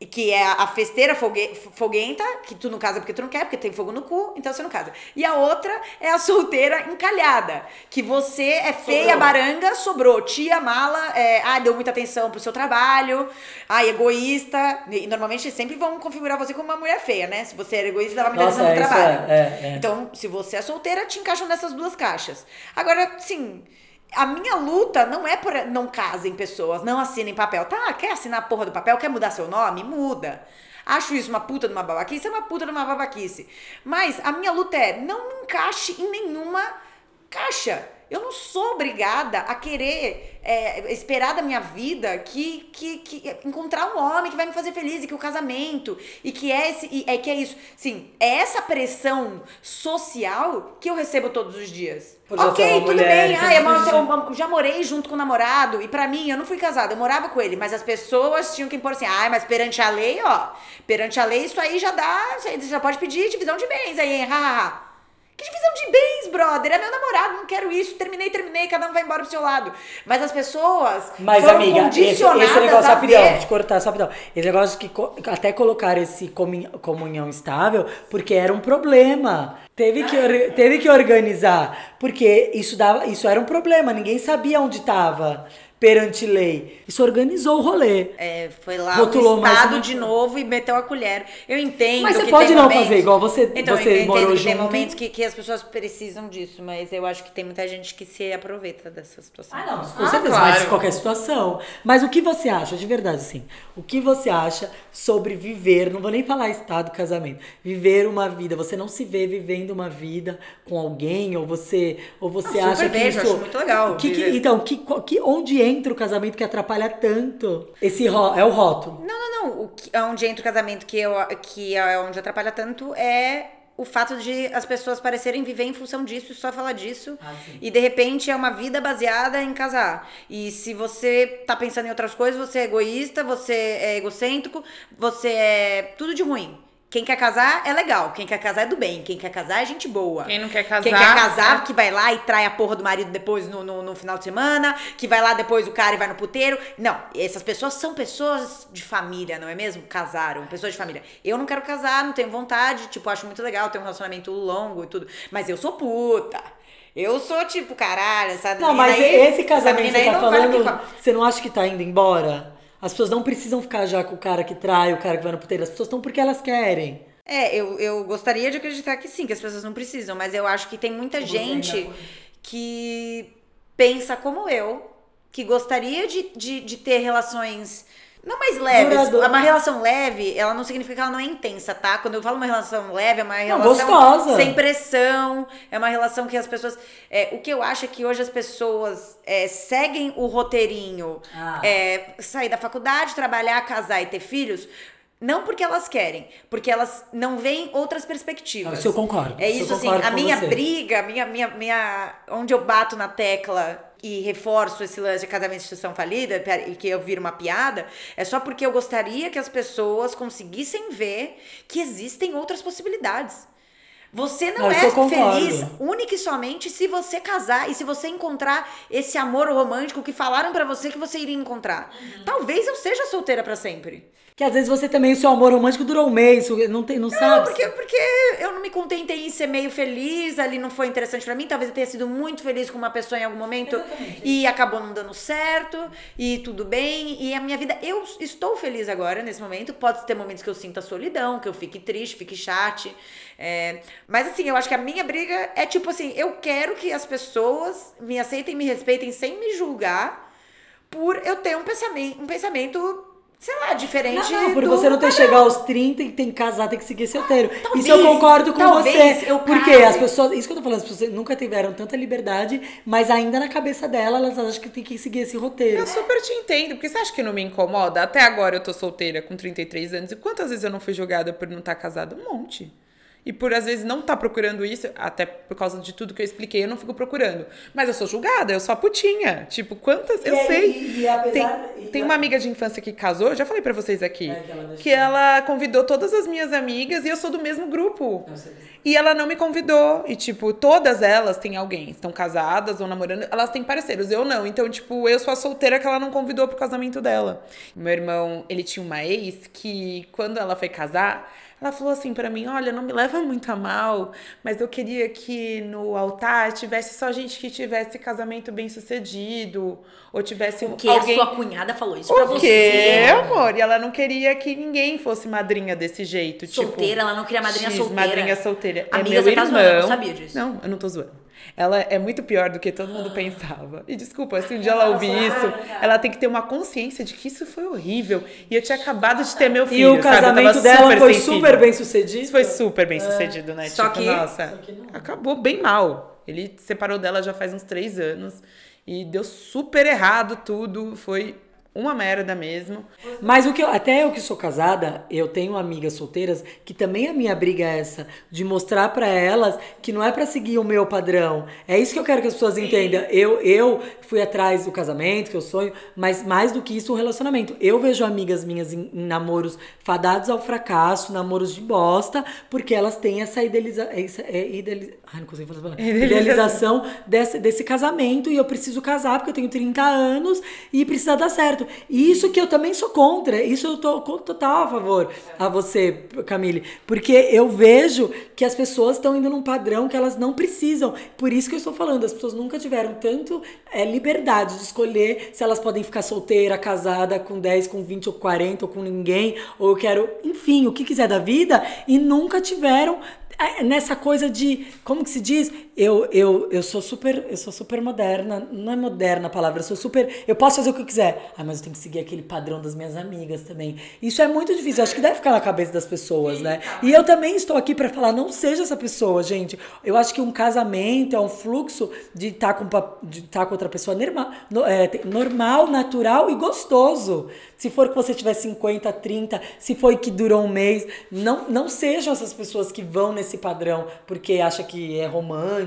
que é a festeira fogue, foguenta, que tu não casa porque tu não quer, porque tem fogo no cu, então você não casa. E a outra é a solteira encalhada, que você é feia, baranga, sobrou, tia, mala, é, ah, deu muita atenção pro seu trabalho, ah, egoísta, e normalmente sempre vão configurar você como uma mulher feia, né? Se você era egoísta, dava muita Nossa, atenção pro é, trabalho. é, é. Então, se você é solteira, te encaixam nessas duas caixas. Agora, sim, a minha luta não é por não casem pessoas, não assinem papel. Tá, quer assinar a porra do papel, quer mudar seu nome? Muda. Acho isso uma puta de uma babaquice, é uma puta de uma babaquice. Mas a minha luta é não me encaixe em nenhuma caixa. Eu não sou obrigada a querer é, esperar da minha vida que, que, que encontrar um homem que vai me fazer feliz e que o casamento e que é esse e é que é isso. Sim, é essa pressão social que eu recebo todos os dias. Ser ok, uma tudo mulher, bem. Ah, eu, eu- já morei junto com o namorado e pra mim eu não fui casada, eu morava com ele, mas as pessoas tinham que impor assim, ah, mas perante a lei, ó, perante a lei isso aí já dá, você já pode pedir divisão de bens aí, hein, ha, ha, ha. Que divisão de bens, brother? É meu namorado, não quero isso. Terminei, terminei, cada um vai embora pro seu lado. Mas as pessoas Mas, foram amiga, esse, condicionadas esse negócio, a rapidão, ver. te cortar, só rapidão. Esse negócio de que até colocar esse comunhão estável, porque era um problema. Teve que, teve que organizar, porque isso, dava, isso era um problema, ninguém sabia onde estava perante lei. Isso organizou o rolê. É, foi lá Rotulou o mais Estado uma- de novo e meteu a colher. Eu entendo Mas você que pode tem não momentos- fazer igual você- então, você eu entendo morou que tem junto. momentos que, que as pessoas precisam disso, mas eu acho que tem muita gente que se aproveita dessa situação. Ah, não, com Ah, certeza, claro. mas em qualquer situação. Mas o que você acha, de verdade, assim, o que você acha sobre viver, não vou nem falar estado, casamento, viver uma vida, você não se vê vivendo uma vida com alguém, ou você, ou você Não, acha super que vejo, isso... acho muito legal Que, que- então, que, qual- que, onde entra o casamento que atrapalha tanto? Esse ró, é o rótulo. Não, não, não. O que, onde entra o casamento que, eu, que é onde atrapalha tanto é o fato de as pessoas parecerem viver em função disso e só falar disso. Ah, e de repente é uma vida baseada em casar. E se você tá pensando em outras coisas, você é egoísta, você é egocêntrico, você é tudo de ruim. Quem quer casar é legal, quem quer casar é do bem, quem quer casar é gente boa. Quem não quer casar. Quem quer casar, é- que vai lá e trai a porra do marido depois no, no, no final de semana, que vai lá depois o cara e vai no puteiro. Não, essas pessoas são pessoas de família, não é mesmo? Casaram, pessoas de família. Eu não quero casar, não tenho vontade, tipo, acho muito legal ter um relacionamento longo e tudo, mas eu sou puta. Eu sou tipo, caralho, essa Não, mas aí- esse casamento que você tá que falando, fala. você não acha que tá indo embora? As pessoas não precisam ficar já com o cara que trai, o cara que vai no puteiro. As pessoas estão porque elas querem. É, eu, eu gostaria de acreditar que sim, que as pessoas não precisam, mas eu acho que tem muita Você gente que pensa como eu, que gostaria de, de, de ter relações. Não mais. Duradouro. Uma relação leve, ela não significa que ela não é intensa, tá? Quando eu falo uma relação leve, é uma Não, relação gostosa. sem pressão, é uma relação que as pessoas. é, o que eu acho é que hoje as pessoas é, seguem o roteirinho Ah. é, sair da faculdade, trabalhar, casar e ter filhos. Não porque elas querem, porque elas não veem outras perspectivas. Isso eu concordo, É isso assim, a minha você. briga, minha, minha, minha. Onde eu bato na tecla e reforço esse lance de casamento de instituição falida, e que eu viro uma piada, é só porque eu gostaria que as pessoas conseguissem ver que existem outras possibilidades. Você não, Não, é feliz única e somente se você casar e se você encontrar esse amor romântico que falaram pra você que você iria encontrar. Uhum. Talvez eu seja solteira pra sempre. Que às vezes você também, o seu amor romântico durou um mês, não, tem, não, Não, sabe. porque, porque eu não me contentei em ser meio feliz, ali não foi interessante pra mim. Talvez eu tenha sido muito feliz com uma pessoa em algum momento e acabou não dando certo, e tudo bem. E a minha vida, eu estou feliz agora, nesse momento. Pode ter momentos que eu sinta solidão, que eu fique triste, fique chate. É, mas assim, eu acho que a minha briga é tipo assim: eu quero que as pessoas me aceitem, me respeitem sem me julgar por eu ter um pensamento, um pensamento sei lá, diferente. Não, não, por do você não ter chegado aos 30 e tem que casar, tem que seguir seu roteiro. talvez, isso eu concordo com você. eu porque case. as pessoas. Isso que eu tô falando, as pessoas nunca tiveram tanta liberdade, mas ainda na cabeça dela, elas acham que tem que seguir esse roteiro. Eu super te entendo, porque você acha que não me incomoda? Até agora eu tô solteira com 33 anos, e quantas vezes eu não fui julgada por não estar casada? Um monte. E por às vezes não estar procurando isso, até por causa de tudo que eu expliquei, eu não fico procurando. Mas eu sou julgada, eu sou a putinha. Tipo, quantas. Eu E aí, sei. e- e apesar- tem, tem uma amiga de infância que casou, eu já falei pra vocês aqui. É, que ela que ela convidou todas as minhas amigas e eu sou do mesmo grupo. E ela não me convidou. E, tipo, todas elas têm alguém. Estão casadas ou namorando. Elas têm parceiros. Eu não. Então, tipo, eu sou a solteira que ela não convidou pro casamento dela. Meu irmão, ele tinha uma ex que, quando ela foi casar, ela falou assim pra mim: Olha, não me leva muito a mal, mas eu queria que no altar tivesse só gente que tivesse casamento bem sucedido. Ou tivesse Porque alguém. a sua cunhada falou isso pra O você. quê, amor? E ela não queria que ninguém fosse madrinha desse jeito. Solteira, tipo, ela não queria madrinha X, solteira. Madrinha solteira. Amiga, é meu você tá irmão. zoando, eu não sabia disso. Não, eu não tô zoando. Ela é muito pior do que todo mundo pensava. E desculpa, se um dia ela ouvir isso, ela tem que ter uma consciência de que isso foi horrível. E eu tinha acabado de ter meu E filho. o sabe? Eu tava casamento dela super foi super bem sucedido. Isso foi super bem sucedido, né? Só tipo, que- nossa, só que não. acabou bem mal. Ele se separou dela já faz uns três anos. E deu super errado tudo. Foi uma merda mesmo. Mas o que eu, até eu que sou casada, eu tenho amigas solteiras que também a minha briga é essa, de mostrar pra elas que não é pra seguir o meu padrão. É isso que eu quero que as pessoas entendam. Eu eu fui atrás do casamento, que eu sonho, mas mais do que isso, um relacionamento. Eu vejo amigas minhas em, em namoros fadados ao fracasso, namoros de bosta, porque elas têm essa idealiza, essa, é, ideali- Ai, não consigo falar. essa palavra. Idealização desse, desse casamento e eu preciso casar porque eu tenho 30 anos e precisa dar certo. E isso que eu também sou contra, isso eu tô total a favor a você, Camille, porque eu vejo que as pessoas estão indo num padrão que elas não precisam. Por isso que eu estou falando, as pessoas nunca tiveram tanto é, liberdade de escolher se elas podem ficar solteira, casada com 10, com 20 ou 40 ou com ninguém, ou eu quero, enfim, o que quiser da vida e nunca tiveram é, nessa coisa de como que se diz eu, eu, eu sou super eu sou super moderna não é moderna a palavra eu sou super eu posso fazer o que eu quiser. Ah mas eu tenho que seguir aquele padrão das minhas amigas também. Isso é muito difícil acho que deve ficar na cabeça das pessoas né? e eu também estou aqui para falar não seja essa pessoa gente. Eu acho que um casamento é um fluxo de estar com pa- de estar com outra pessoa normal é, normal natural e gostoso. Se for que você tiver 50 30 se foi que durou um mês não não sejam essas pessoas que vão nesse padrão porque acha que é romântico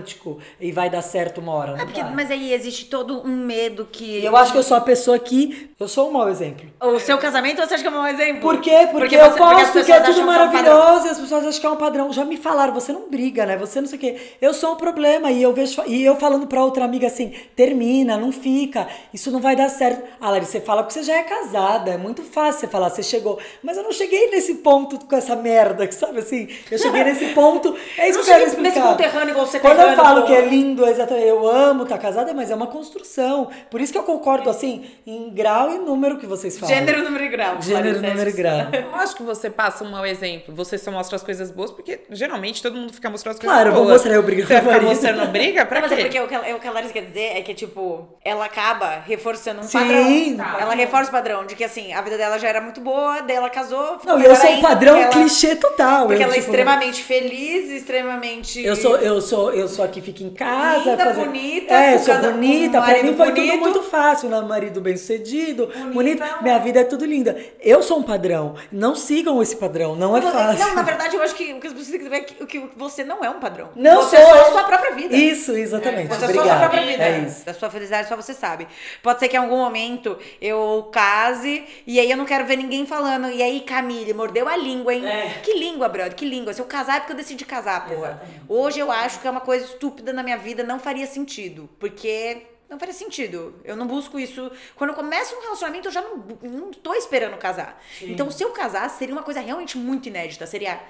e vai dar certo uma hora. É porque, mas aí existe todo um medo que. Eu acho que eu sou a pessoa que. Eu sou um mau exemplo. O seu casamento, você acha que é um mau exemplo? Por quê? Porque, você- eu porque as posto que é tudo é um maravilhoso e as pessoas acham que é um padrão. Já me falaram, você não briga, né? Você não sei o quê. Eu sou um problema. E eu vejo. E eu falando pra outra amiga assim: termina, não fica. Isso não vai dar certo. Ah, Larissa, você fala porque você já é casada. É muito fácil você falar, você chegou. Mas eu não cheguei nesse ponto com essa merda, sabe assim? Eu cheguei nesse ponto. É isso Não que eu quero cheguei nesse explicar. conterrâneo igual você Quando eu terrâneo, falo pô. que é lindo, exatamente, eu amo estar casada, mas é uma construção. Por isso que eu concordo, assim, em grau e número que vocês falam. Gênero, número e grau. Gênero, número e grau. Eu acho que você passa um mau exemplo. Você só mostra as coisas boas, porque geralmente todo mundo fica mostrando as coisas Claro, eu boas. vou mostrar eu brigando Você vai o ficar mostrando briga? Pra Não, mas é quê? porque o que, ela, o que a Larissa quer dizer é que, tipo, ela acaba reforçando um Sim. padrão. Ela reforça o padrão de que, assim, a vida dela já era muito boa, daí ela casou. ficou Não, e eu sou um ainda, padrão ela- clichê total. Porque eu, ela é tipo, extremamente feliz, extremamente. Eu sou, eu sou, eu sou a que fica em casa. Linda, fazer- bonita, É, sou bonita. Pra mim foi tudo bonito. muito fácil. Um marido bem sucedido, bonito. Bonita. Minha vida é tudo linda. Eu sou um padrão. Não sigam esse padrão. Não é Você- fácil. Não, na verdade, eu acho que o que pessoas têm que saber é que, você não é um padrão. Não você sou. é só a sua própria vida. Isso, exatamente. Você é só a sua própria vida. É isso. Da sua felicidade só você sabe. Pode ser que em algum momento eu case e aí eu não quero ver ninguém falando. E aí, Camille, mordeu a língua, hein? É. Que língua, brother, que língua. Se eu casar é porque eu decidi casar, porra. Hoje eu acho que é uma coisa estúpida na minha vida, não faria sentido. Porque. Não faria sentido. Eu não busco isso. Quando eu começo um relacionamento, eu já não, não tô esperando casar. Então, se eu casasse, seria uma coisa realmente muito inédita. Seria.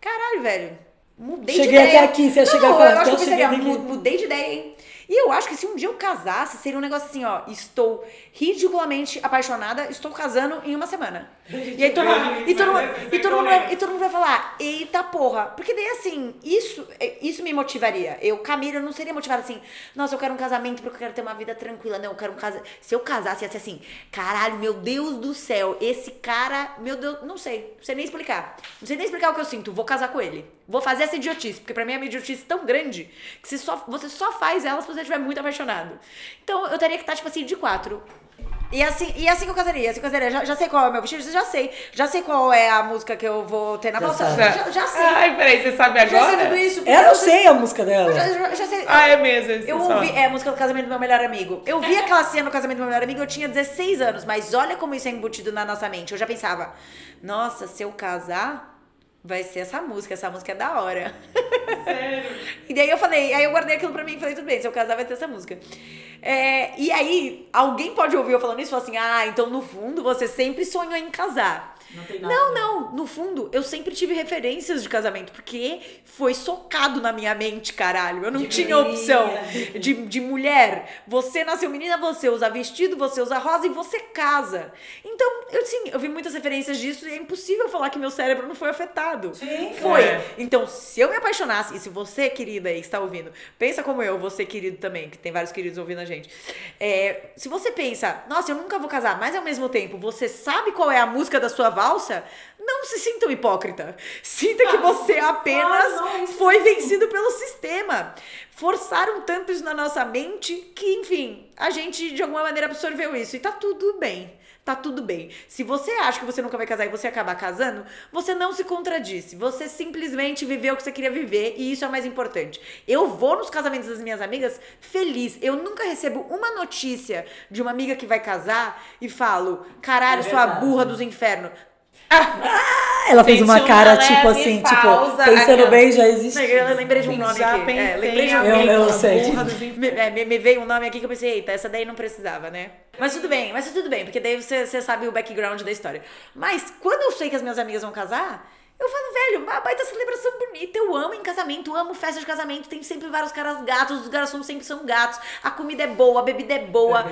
Caralho, velho. Mudei Cheguei de ideia. até aqui, você ia não, chegar e eu acho que eu então pensaria, cheguei aqui. "Mu- mudei de ideia, hein? E eu acho que se um dia eu casasse, seria um negócio assim, ó, estou ridiculamente apaixonada, estou casando em uma semana. E aí todo mundo, e todo mundo, e todo mundo, vai, e todo mundo vai falar, eita porra. Porque daí assim, isso, é- isso me motivaria. Eu, Camila, eu não seria motivada assim, nossa, eu quero um casamento porque eu quero ter uma vida tranquila. Não, eu quero um casamento. Se eu casasse, ia ser assim, caralho, meu Deus do céu, esse cara, meu Deus, não sei, não sei nem explicar. Não sei nem explicar o que eu sinto, vou casar com ele. Vou fazer essa idiotice, porque pra mim é uma idiotice tão grande que você só, você só faz ela se você estiver muito apaixonado. Então eu teria que estar, tipo assim, de quatro. E assim, e assim que eu casaria, assim que eu casaria. Já, já sei qual é o meu vestido, já sei. Já sei qual é a música que eu vou ter na Já valsa. sabe. Já, já sei. Ai, peraí, você sabe já sei agora? tudo isso. Eu não sei a música dela. Já, já- já sei. Ah, é mesmo. Eu ouvi, é a música do casamento do meu melhor amigo. Eu vi aquela cena no casamento do meu melhor amigo, eu tinha 16 anos, mas olha como isso é embutido na nossa mente. Eu já pensava, nossa, se eu casar, vai ser essa música, essa música é da hora. Sério? E daí eu falei, aí eu guardei aquilo pra mim e falei, tudo bem, se eu casar vai ter essa música. É, e aí, alguém pode ouvir eu falando isso e falar assim, ah, então no fundo você sempre sonhou em casar. Não tem nada. Não, não. No fundo, eu sempre tive referências de casamento, porque foi socado na minha mente, caralho. Eu não De tinha menina. opção de, de mulher. Você nasceu menina, você usa vestido, você usa rosa e você casa. Então, eu sim, eu vi muitas referências disso e é impossível falar que meu cérebro não foi afetado. Sim, Foi. é. Então, se eu me apaixonasse, e se você, querida aí, que está ouvindo, pensa como eu, você, querido também, que tem vários queridos ouvindo a gente. É, se você pensa, nossa, eu nunca vou casar, mas ao mesmo tempo você sabe qual é a música da sua valsa, não se sinta um hipócrita. Sinta que você apenas Ah, foi vencido pelo sistema. Forçaram tanto isso na nossa mente que, enfim, a gente de alguma maneira absorveu isso. E tá tudo bem. Tá tudo bem. Se você acha que você nunca vai casar e você acabar casando, você não se contradisse. Você simplesmente viveu o que você queria viver e isso é o mais importante. Eu vou nos casamentos das minhas amigas feliz. Eu nunca recebo uma notícia de uma amiga que vai casar e falo: caralho, É sua burra dos infernos. Ela fez uma uma cara, tipo assim, tipo, pensando aquela- bem, já existe. Eu lembrei de um nome Já aqui. pensei É, lembrei de um em Eu- eu sei. é, me- me veio um nome aqui que eu pensei, eita, essa daí não precisava, né? Mas tudo bem, mas tudo bem, porque daí você, você sabe o background da história. Mas quando eu sei que as minhas amigas vão casar, eu falo, velho, uma baita celebração bonita. Eu amo em casamento, amo festa de casamento. Tem sempre vários caras gatos, os garçons sempre são gatos. A comida é boa, a bebida é boa.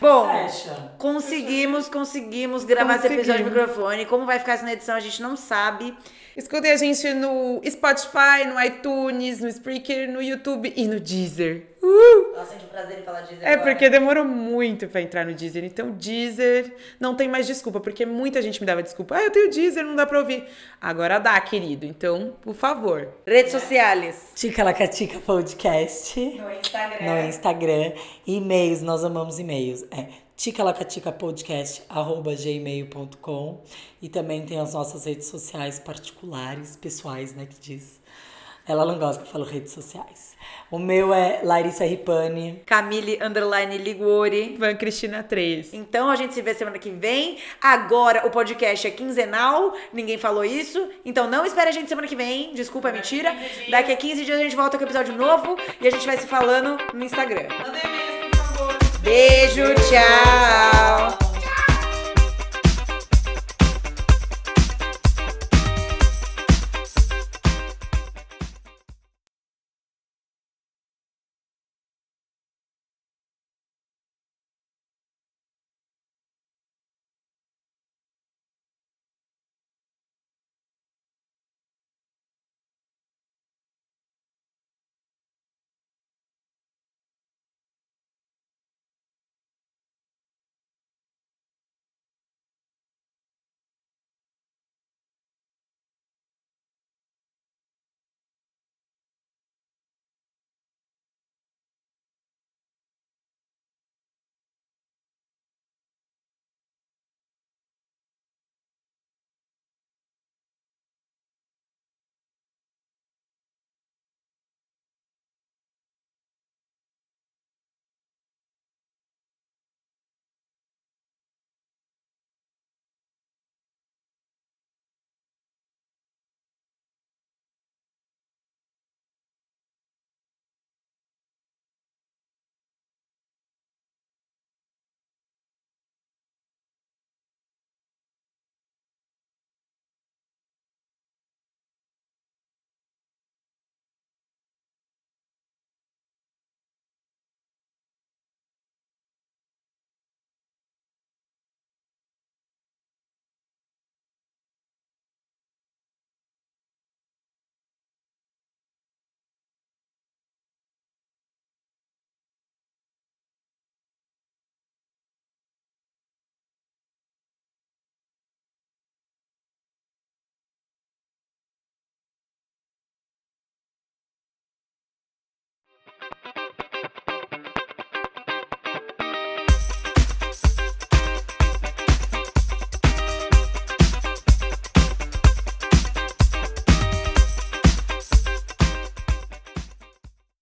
Bom, Fecha. conseguimos, conseguimos gravar esse episódio de Conseguimos. microfone. Como vai ficar isso na edição, a gente não sabe. Escutem a gente no Spotify, no iTunes, no Spreaker, no YouTube e no Deezer. Uh! Nossa, sente um prazer em falar disso É porque demorou muito pra entrar no Deezer. Então, Deezer não tem mais desculpa, porque muita gente me dava desculpa. Ah, eu tenho Deezer, não dá pra ouvir. Agora dá, querido. Então, por favor. Redes sociais. Tica Lacatica Podcast. No Instagram. No Instagram. E-mails, nós amamos e-mails. É ticalacaticapodcast.gmail.com E também tem as nossas redes sociais particulares, pessoais, né, que diz. Ela não gosta que eu falo redes sociais. O meu é Larissa Ripani. Camille Underline Liguori. Van Cristina 3. Então a gente se vê semana que vem. Agora o podcast é quinzenal, ninguém falou isso. Então não espere a gente semana que vem. Desculpa, é mentira. Daqui a 15 dias a gente volta com episódio novo e a gente vai se falando no Instagram. Favor. Beijo, tchau.